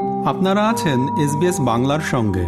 আপনারা আছেন এসবিএস বাংলার সঙ্গে।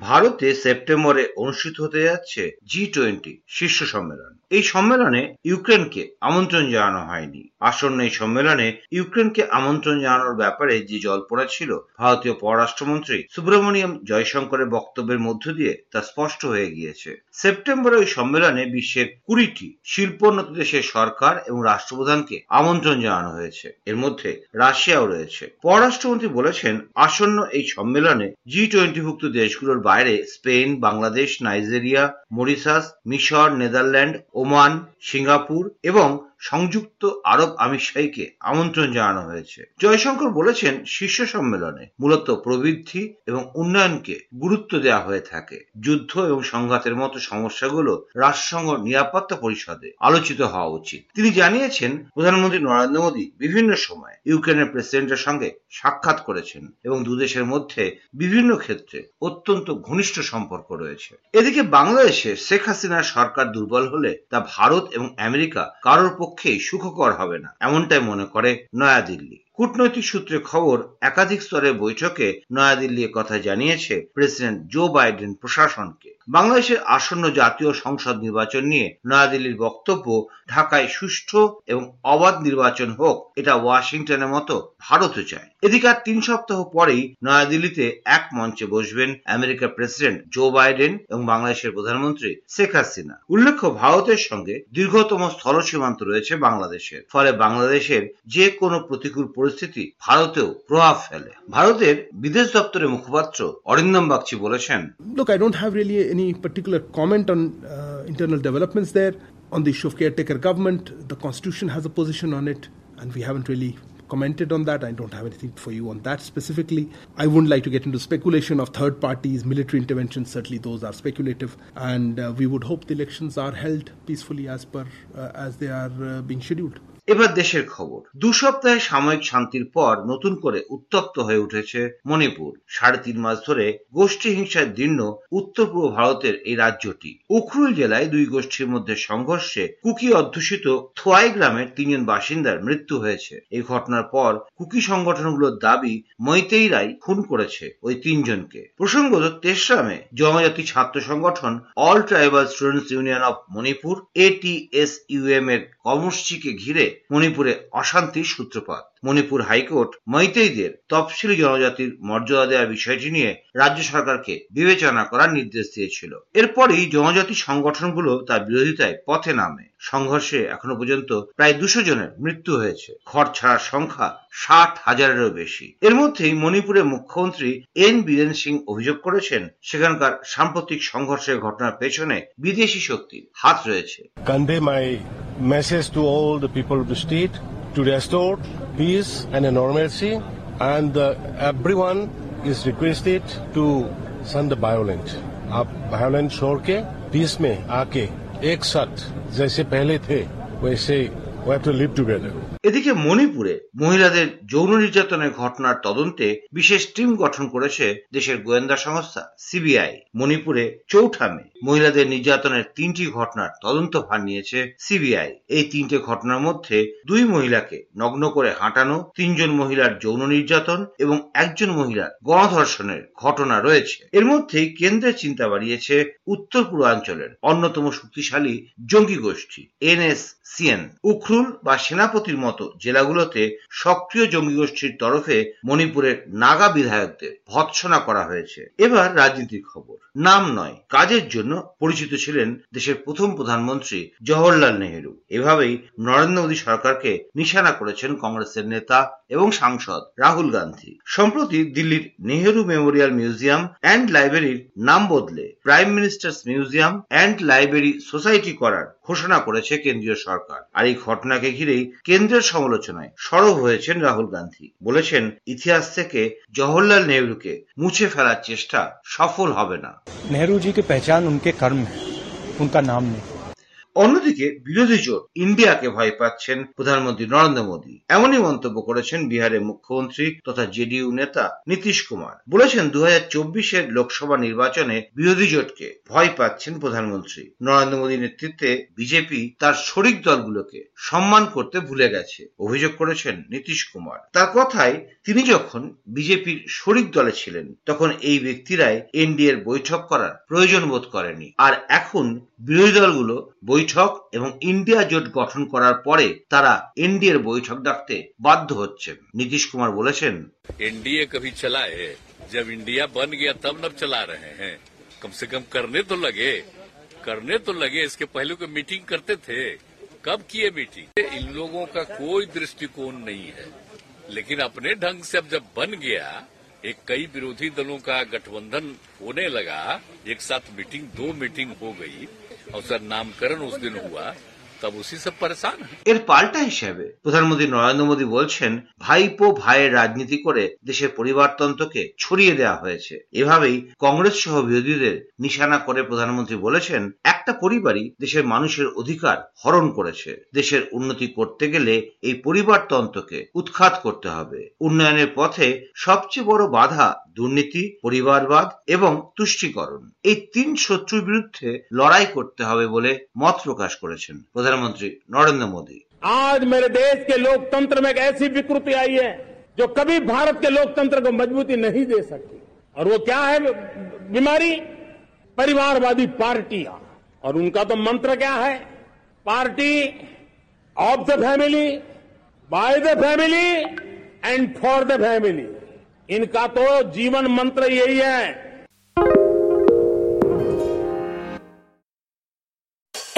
ভারতে সেপ্টেম্বরে অনুষ্ঠিত হতে যাচ্ছে জি টোয়েন্টি শীর্ষ সম্মেলন। এই সম্মেলনে ইউক্রেনকে আমন্ত্রণ জানানো হয়নি। আসন্ন এই সম্মেলনে ইউক্রেনকে আমন্ত্রণ জানানোর ব্যাপারে যে জল্পনা ছিল, ভারতীয় পররাষ্ট্রমন্ত্রী সুব্রমণিয়াম জয়শঙ্করের বক্তব্যের মধ্য দিয়ে তা স্পষ্ট হয়ে গিয়েছে। সেপ্টেম্বরে ওই সম্মেলনে বিশ্বের কুড়িটি শিল্পোন্নত দেশের সরকার এবং রাষ্ট্রপ্রধানকে আমন্ত্রণ জানানো হয়েছে। এর মধ্যে রাশিয়াও রয়েছে। পররাষ্ট্রমন্ত্রী বলেছেন, আসন্ন এই সম্মেলনে জি টোয়েন্টিভুক্ত দেশগুলোর বাইরে স্পেন, বাংলাদেশ, নাইজেরিয়া, মরিশাস, মিশর, নেদারল্যান্ড, ওমান, সিঙ্গাপুর এবং সংযুক্ত আরব আমিরশাহীকে আমন্ত্রণ জানানো হয়েছে। জয়শঙ্কর বলেছেন, শীর্ষ সম্মেলনে মূলত প্রবৃদ্ধি এবং উন্নয়নকে গুরুত্ব দেওয়া হয়ে থাকে। যুদ্ধ এবং সংঘাতের মতো সমস্যাগুলো রাষ্ট্রসংঘ নিরাপত্তা পরিষদে আলোচিত হওয়া উচিত। তিনি জানিয়েছেন, প্রধানমন্ত্রী নরেন্দ্র মোদী বিভিন্ন সময় ইউক্রেনের প্রেসিডেন্টের সঙ্গে সাক্ষাৎ করেছেন এবং দুদেশের মধ্যে বিভিন্ন ক্ষেত্রে অত্যন্ত ঘনিষ্ঠ সম্পর্ক রয়েছে। এদিকে বাংলাদেশে শেখ হাসিনার সরকার দুর্বল হলে তা ভারত এবং আমেরিকা কারোর পক্ষেই সুখকর হবে না। এমনটাই মনে করে নয়াদিল্লি। কূটনৈতিক সূত্রে খবর, একাধিক স্তরের বৈঠকে নয়াদিল্লি কথা জানিয়েছে প্রেসিডেন্ট জো বাইডেন প্রশাসনকে। বাংলাদেশের আসন্ন জাতীয় সংসদ নির্বাচন নিয়ে নয়াদিল্লির বক্তব্য ঢাকায় সুষ্ঠু এবং অবাধ নির্বাচন হোক, এটা ওয়াশিংটনের মতো ভারতও চায়। এদিকে আর তিন সপ্তাহ পরেই নয়াদিল্লিতে এক মঞ্চে বসবেন আমেরিকার প্রেসিডেন্ট জো বাইডেন এবং বাংলাদেশের প্রধানমন্ত্রী শেখ হাসিনা। উল্লেখ্য, ভারতের সঙ্গে দীর্ঘতম স্থল সীমান্ত রয়েছে বাংলাদেশের। ফলে বাংলাদেশের যে কোনো প্রতিকূল পরিস্থিতি ভারতেও প্রভাব ফেলে। ভারতের বিদেশ দপ্তরের মুখপাত্র অরিন্দম বাগচি বলেছেন any particular comment on uh, internal developments there. On the issue of caretaker government, the constitution has a position on it, and we haven't really commented on that. I don't have anything for you on that specifically. I wouldn't like to get into speculation of third parties, military interventions. Certainly, those are speculative, and uh, we would hope the elections are held peacefully as per uh, as they are uh, being scheduled. এবার দেশের খবর। দু সপ্তাহে সাময়িক শান্তির পর নতুন করে উত্তপ্ত হয়ে উঠেছে মণিপুর। সাড়ে তিন মাস ধরে গোষ্ঠী হিংসায় দীর্ণ উত্তর পূর্ব ভারতের এই রাজ্যটি। উখরুল জেলায় দুই গোষ্ঠীর মধ্যে সংঘর্ষে কুকি অধ্যুষিত থোয়াই গ্রামের তিনজন বাসিন্দার মৃত্যু হয়েছে। এই ঘটনার পর কুকি সংগঠনগুলোর দাবি মৈতেইরাই খুন করেছে ওই তিনজনকে। প্রসঙ্গত তেসরামে জনজাতি ছাত্র সংগঠন all tribal students union of Manipur ATS UM এর কর্মসূচিকে ঘিরে মণিপুরে অশান্তির সূত্রপাত। মণিপুর হাইকোর্ট মৈতেইদের তফসিলি জনজাতির মর্যাদা দেওয়ার বিষয়টি নিয়ে রাজ্য সরকারকে বিবেচনা করার নির্দেশ দিয়েছিল। এরপরই জনজাতি সংগঠনগুলো তার বিরোধিতায় পথে নামে। সংঘর্ষে এখনও পর্যন্ত প্রায় দুশো জনের মৃত্যু হয়েছে। ঘর ছাড়ার সংখ্যা ষাট হাজারেরও বেশি। এর মধ্যেই মণিপুরের মুখ্যমন্ত্রী এন বীরেন সিং অভিযোগ করেছেন, সেখানকার সাম্প্রতিক সংঘর্ষের ঘটনার পেছনে বিদেশি শক্তির হাত রয়েছে। Convey my message to all the people of the state to restore peace and normalcy and uh, everyone is requested to send the violent आप violence छोड़ के peace में आके एक साथ जैसे पहले थे वैसे এদিকে মণিপুরে মহিলাদের যৌন নির্যাতনের ঘটনার তদন্তে বিশেষ টিম গঠন করেছে দেশের গোয়েন্দা সংস্থা, সিবিআই। মণিপুরে চৌঠামে মহিলাদের নির্যাতনের তিনটি ঘটনার তদন্ত ভার নিয়েছে সিবিআই। এই তিনটে ঘটনার মধ্যে দুই মহিলাকে নগ্ন করে হাঁটানো, তিনজন মহিলার যৌন নির্যাতন এবং একজন মহিলার গণধর্ষণের ঘটনা রয়েছে। এর মধ্যেই কেন্দ্রের চিন্তা বাড়িয়েছে উত্তর পূর্বাঞ্চলের অন্যতম শক্তিশালী জঙ্গি গোষ্ঠী, এনএসসিএন উখরুল বা সেনাপতির মতো জেলাগুলোতে সক্রিয় জঙ্গি গোষ্ঠীর তরফে মণিপুরের নাগা বিধায়কদের ভৎসনা করা হয়েছে। এবার রাজনীতির খবর। নাম নয়, কাজের জন্য পরিচিত ছিলেন দেশের প্রথম প্রধানমন্ত্রী জওহরলাল নেহেরু। এভাবেই নরেন্দ্র মোদী সরকারকে নিশানা করেছেন কংগ্রেসের নেতা এবং সাংসদ রাহুল গান্ধী। সম্প্রতি দিল্লির নেহেরু মেমোরিয়াল মিউজিয়াম অ্যান্ড লাইব্রেরির নাম বদলে prime ministers museum and library society করার ঘোষণা করেছে কেন্দ্রীয় সরকার। আর এই ঘটনাকে ঘিরেই কেন্দ্রের সমালোচনায় সরব হয়েছেন রাহুল গান্ধী। বলেছেন, ইতিহাস থেকে জওহরলাল নেহরুকে মুছে ফেলার চেষ্টা সফল হবে না। নেহরুজিকে জি উনকে কর্ম উনকা নাম নেই। অন্যদিকে বিরোধী জোট ইন্ডিয়াকে ভয় পাচ্ছেন প্রধানমন্ত্রী নরেন্দ্র মোদী। এমনই মন্তব্য করেছেন বিহারের মুখ্যমন্ত্রী তথা জেডিইউ নেতা নীতিশ কুমার। বলেছেন দু হাজার লোকসভা নির্বাচনে বিরোধী জোটকে ভয় পাচ্ছেন প্রধানমন্ত্রী। নরেন্দ্র মোদী নেতৃত্বে বিজেপি তার শরিক দলগুলোকে সম্মান করতে ভুলে গেছে, অভিযোগ করেছেন নীতিশ কুমার। তার কথায় তিনি যখন বিজেপির শরিক দলে ছিলেন, তখন এই ব্যক্তিরাই এনডিএর বৈঠক করার প্রয়োজন বোধ করেনি আর এখন বিরোধী দলগুলো বৈঠক এবং ইন্ডিয়া জোট গঠন করার পরে তারা এনডিএর বৈঠক ডাকতে বাধ্য হচ্ছেন নীতিশ কুমার বলেছেন एनडीए कभी चला है जब इंडिया बन गया तब नब चला रहे हैं कम से कम करने तो लगे करने तो लगे इसके पहले कोई मीटिंग करते थे कब किए मीटिंग इन लोगों का कोई दृष्टिकोण नहीं है लेकिन अपने ढंग से अब जब बन गया एक कई विरोधी दलों का गठबंधन होने लगा एक साथ मीटिंग दो मीटिंग हो गई और सर नामकरण उस दिन हुआ। तब उसी से परेशान है এর পাল্টা হিসেবে প্রধানমন্ত্রী নরেন্দ্র মোদী বলছেন ভাইপো ভাইয়ের রাজনীতি করে দেশের পরিবারতন্ত্রকে ছড়িয়ে দেওয়া হয়েছে এভাবেই কংগ্রেস সহ বিরোধীদের নিশানা করে প্রধানমন্ত্রী বলেছেন একটা পরিবারই দেশের মানুষের অধিকার হরণ করেছে দেশের উন্নতি করতে গেলে এই পরিবারতন্ত্রকে উৎখাত করতে হবে উন্নয়নের পথে সবচেয়ে বড় বাধা দুর্নীতি পরিবারবাদ এবং তুষ্টিকরণ এই তিন শত্রুর বিরুদ্ধে লড়াই করতে হবে বলে মত প্রকাশ করেছেন प्रधानमंत्री नरेंद्र मोदी। आज मेरे देश के लोकतंत्र में एक ऐसी विकृति आई है, जो कभी भारत के लोकतंत्र को मजबूती नहीं दे सकती। और वो क्या है? बीमारी? परिवारवादी पार्टियाँ। और उनका तो मंत्र क्या है? Party of the family by the family and for the family इनका तो जीवन मंत्र यही है।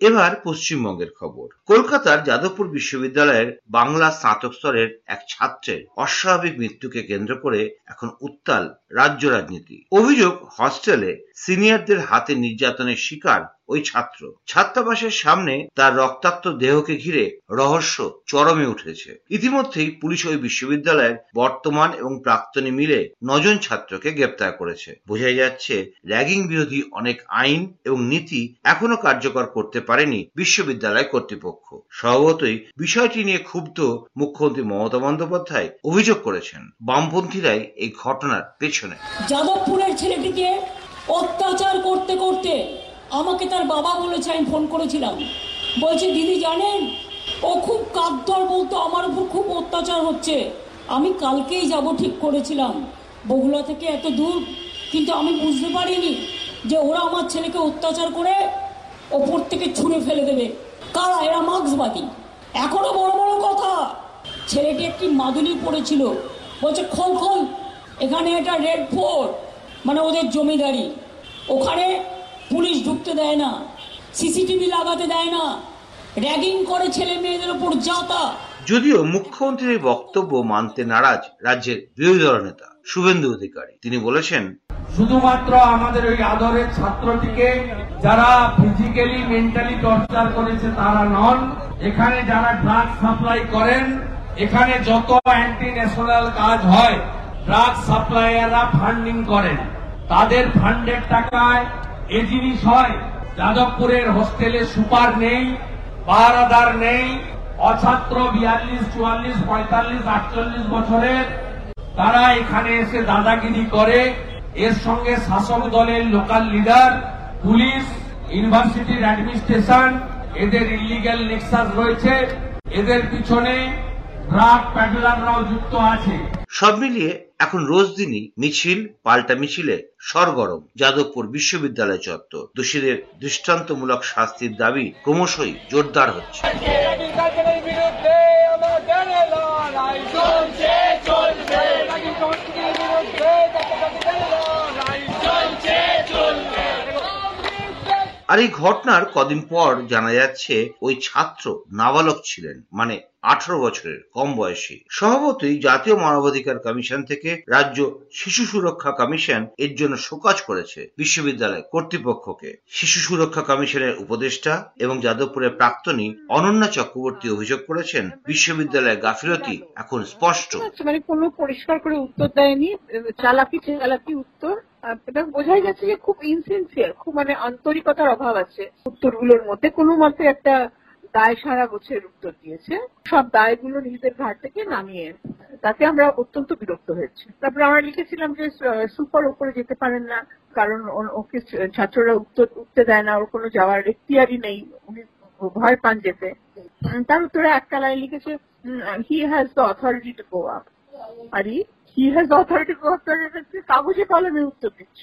এবার পশ্চিমবঙ্গের খবর। কলকাতার যাদবপুর বিশ্ববিদ্যালয়ের বাংলা স্নাতক স্তরের এক ছাত্রের অস্বাভাবিক মৃত্যুকে কেন্দ্র করে এখন উত্তাল রাজ্য রাজনীতি। অভিযোগ, হস্টেলে সিনিয়রদের হাতে নির্যাতনের শিকার ওই ছাত্র। ছাত্রাবাসের সামনে তার রক্তাক্ত দেহকে ঘিরে রহস্য চরমে উঠেছে। ইতিমধ্যেই পুলিশ ওই বিশ্ববিদ্যালয়ের বর্তমান এবং প্রাক্তনী মিলে নজন ছাত্রকে গ্রেপ্তার করেছে। বোঝাই যাচ্ছে, র্যাগিং বিরোধী অনেক আইন এবং নীতি এখনও কার্যকর করতে পারেনি বিশ্ববিদ্যালয় কর্তৃপক্ষ। স্বভাবতই বিষয়টি নিয়ে ক্ষুব্ধ মুখ্যমন্ত্রী মমতা বন্দ্যোপাধ্যায় অভিযোগ করেছেন। বামপন্থীরাই এই ঘটনার পেছনে যাদবপুরের ছেলেটিকে অত্যাচার করতে করতে আমাকে তার বাবা বলেছে, আমি ফোন করেছিলাম। বলছে, দিদি, জানেন, ও খুব কাকদর বলতো, আমার উপর খুব অত্যাচার হচ্ছে। আমি কালকেই যাব ঠিক করেছিলাম। বগুলা থেকে এত দূর, কিন্তু আমি বুঝতে পারিনি যে ওরা আমার ছেলেকে অত্যাচার করে ওপর থেকে ছুঁড়ে ফেলে দেবে। কারা? এরা মার্ক্সবাদী। এখনও বড় বড় কথা। ছেলেটি একটি মাদুলি পড়েছিল বলছে, খোল খোল এখানে এটা রেড ফোর্ট মানে ওদের জমিদারি। ওখানে পুলিশ ঢুকতে দেয় না সিসিটিভি লাগাতে দেয় না। র্যাগিং করে ছেলে মেয়েদের উপর যাতা। যদিও মুখ্যমন্ত্রীর বক্তব্য মানতে নারাজ রাজ্যের বিরোধী দল নেতা শুভেন্দু অধিকারী। তিনি বলেছেন শুধুমাত্র আমাদের ওই আদরের ছাত্রটিকে যারা ফিজিক্যালি মেন্টালি টর্চার করেছে তারা নন এখানে যারা ড্রাগ সাপ্লাই করেন এখানে যত অ্যান্টি ন্যাশনাল কাজ হয় ড্রাগ সাপ্লাইয়াররা ফান্ডিং করেন। তাদের ফান্ডের টাকায় এ জিনিস হয়। যাদবপুরের হোস্টেলে সুপার নেই পাহারাদার নেই, অছাত্র বিয়াল্লিশ, চুয়াল্লিশ, পঁয়তাল্লিশ, আটচল্লিশ বছরের। তারা এখানে এসে দাদাগিরি করে। এর সঙ্গে শাসক দলের লোকাল লিডার পুলিশ ইউনিভার্সিটির অ্যাডমিনিস্ট্রেশন এদের ইলিগ্যাল নেক্সাস রয়েছে। এদের পিছনে ড্রাগ প্যাডলাররাও যুক্ত আছে। সব মিলিয়ে এখন রোজ দিনই মিছিল, পাল্টা মিছিলে, সরগরম, যাদবপুর বিশ্ববিদ্যালয় চত্বর। দোষীদের দৃষ্টান্তমূলক শাস্তির দাবি ক্রমশই জোরদার হচ্ছে। আর এই ঘটনার কদিন পর জানা যাচ্ছে ওই ছাত্র নাবালক ছিলেন মানে আঠারো বছরের কম বয়সী। স্বভাবতই জাতীয় মানবাধিকার কমিশন থেকে রাজ্য শিশু সুরক্ষা কমিশন এর জন্য শোকাজ করেছে বিশ্ববিদ্যালয় কর্তৃপক্ষকে। শিশু সুরক্ষা কমিশনের উপদেষ্টা এবং যাদবপুরের প্রাক্তনী অনন্যা চক্রবর্তী অভিযোগ করেছেন, বিশ্ববিদ্যালয়ের গাফিলতি এখন স্পষ্ট। মানে কোনো পরিষ্কার করে উত্তর দেয়নি চালাকি চালাকি উত্তর এবং বোঝাই যাচ্ছে যে খুব ইনসিনসিয়ার খুব মানে আন্তরিকতার অভাব আছে। উত্তরগুলোর মধ্যে কোনো মতে একটা দায় সারা গোছের উত্তর দিয়েছে। সব দায়গুলো নিজেদের ঘাট থেকে নামিয়ে তাতে আমরা অত্যন্ত বিরক্ত হয়েছি। তারপরে আমরা লিখেছিলাম যে সুপার উপরে যেতে পারেন না, কারণ ওকে ছাত্ররা উত্তর উঠতে দেয় না, ওর কোনো যাওয়ার এখতিয়ারই নেই, উনি ভয় পান যেতে। তার উত্তরে একটা লাইন লিখেছে he has the authority to go up R he has authority to কাগজে কলমে উত্তর দিচ্ছ।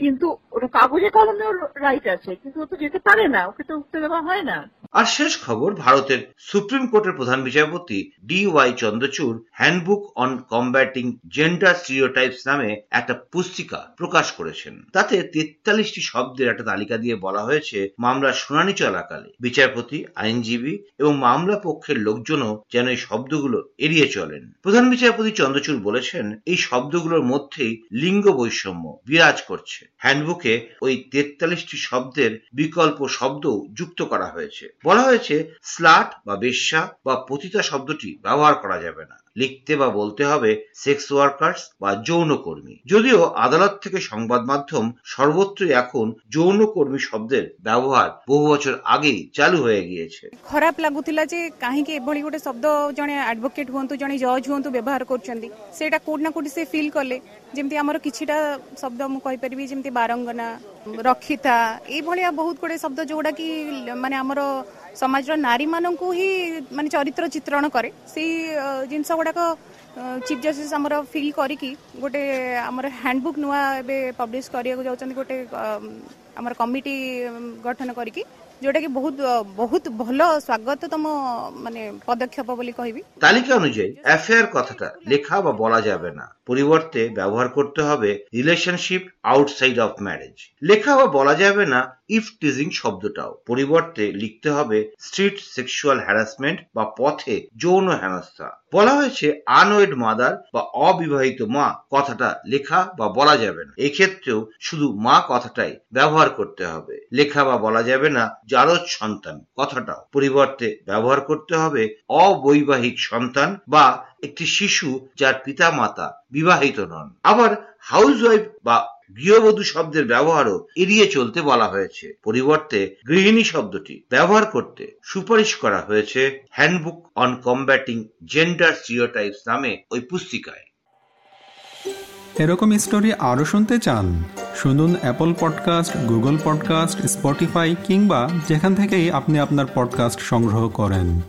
কিন্তু ওটা কাগজে কলমেও রাইট আছে কিন্তু ও তো যেতে পারে না ওকে তো উত্তর দেওয়া হয় না। আর শেষ খবর, ভারতের সুপ্রিম কোর্টের প্রধান বিচারপতি D Y Chandrachud handbook on combating gender stereotypes নামে একটা পুস্তিকা প্রকাশ করেছেন। তাতে তেতাল্লিশটি শব্দের একটা তালিকা দিয়ে বলা হয়েছে মামলার শুনানি চলাকালে। বিচারপতি, আইনজীবী এবং মামলা পক্ষের লোকজনও যেন এই শব্দগুলো এড়িয়ে চলেন। প্রধান বিচারপতি চন্দ্রচূড় বলেছেন, এই শব্দগুলোর মধ্যেই লিঙ্গ বৈষম্য বিরাজ করছে। হ্যান্ডবুকে ওই তেতাল্লিশটি শব্দের বিকল্প শব্দ যুক্ত করা হয়েছে। বলা হয়েছে স্লাট বা বেশ্যা বা পতিতা শব্দটি ব্যবহার করা যাবে না। লিখতে বা বলতে হবে সেক্স ওয়ার্কার্স বা যৌনকর্মী। যদিও আদালত থেকে সংবাদ মাধ্যম সর্বত্রই এখন যৌনকর্মী শব্দের ব্যবহার বহু বছর আগেই চালু হয়ে গিয়েছে। খারাপ লাগুতিলা যে কাহিকি এভাবে গোটে শব্দ জনে অ্যাডভোকেট হুঁতু জনে জজ হুঁতু ব্যবহার করছেন সেটা কোটি না কোটি সে ফিল কলে যেমতি আমার কিছুটা শব্দ মু কইপারিবি যেমতি বারঙ্গনা রক্ষিতা এই ভলিয়া বহুত গুড়ে শব্দ যেটা কি মানে আমার ସମାଜର ନାରୀମାନଙ୍କୁ ହିଁ ମାନେ ଚରିତ୍ର ଚିତ୍ରଣ କରେ ସେଇ ଜିନିଷ ଗୁଡାକ ଚିଫ୍ ଜଷ୍ଟିସ୍ ଆମର ଫିଲ୍ କରିକି ଗୋଟେ ଆମର ହ୍ୟାଣ୍ଡବୁକ୍ ନୂଆ ଏବେ ପବ୍ଲିଶ କରିବାକୁ ଯାଉଛନ୍ତି ଗୋଟେ ଆମର କମିଟି ଗଠନ କରିକି ଯୋଉଟା କି ବହୁତ ବହୁତ ଭଲ ସ୍ୱାଗତତମ ମାନେ ପଦକ୍ଷେପ ବୋଲି କହିବି তালিকা অনুযায়ী অ্যাফেয়ার কথাটা লেখা বা বলা যাবে না পরিবর্তে ব্যবহার করতে হবে রিলেশনশিপ আউটসাইড অফ ম্যারেজ লেখা বা বলা যাবে না ইফ টিজিং শব্দটাও। পরিবর্তে লিখতে হবে স্ট্রিট সেক্সুয়াল হ্যারাসমেন্ট বা পথে যৌন হেনস্থা। বলা হয়েছে আনওয়েড মাদার বা অবিবাহিত মা কথাটা লেখা বা বলা যাবে না। এক্ষেত্রেও শুধু মা কথাটাই ব্যবহার করতে হবে। লেখা বা বলা যাবে না জারজ সন্তান কথাটাও। পরিবর্তে ব্যবহার করতে হবে অবৈবাহিক সন্তান বা একটি শিশু যার পিতা মাতা বিবাহিত নন। আবার হাউস ওয়াইফ বা গৃহবধূ শব্দের ব্যবহারও এড়িয়ে চলতে বলা হয়েছে। পরিবর্তে গৃহিণী শব্দটি ব্যবহার করতে সুপারিশ করা হয়েছে handbook on combating gender stereotypes নামে ওই পুস্তিকায়। এরকম স্টোরি আরও শুনতে চান? শুনুন Apple podcast Google podcast Spotify কিংবা যেখান থেকেই আপনি আপনার পডকাস্ট সংগ্রহ করেন।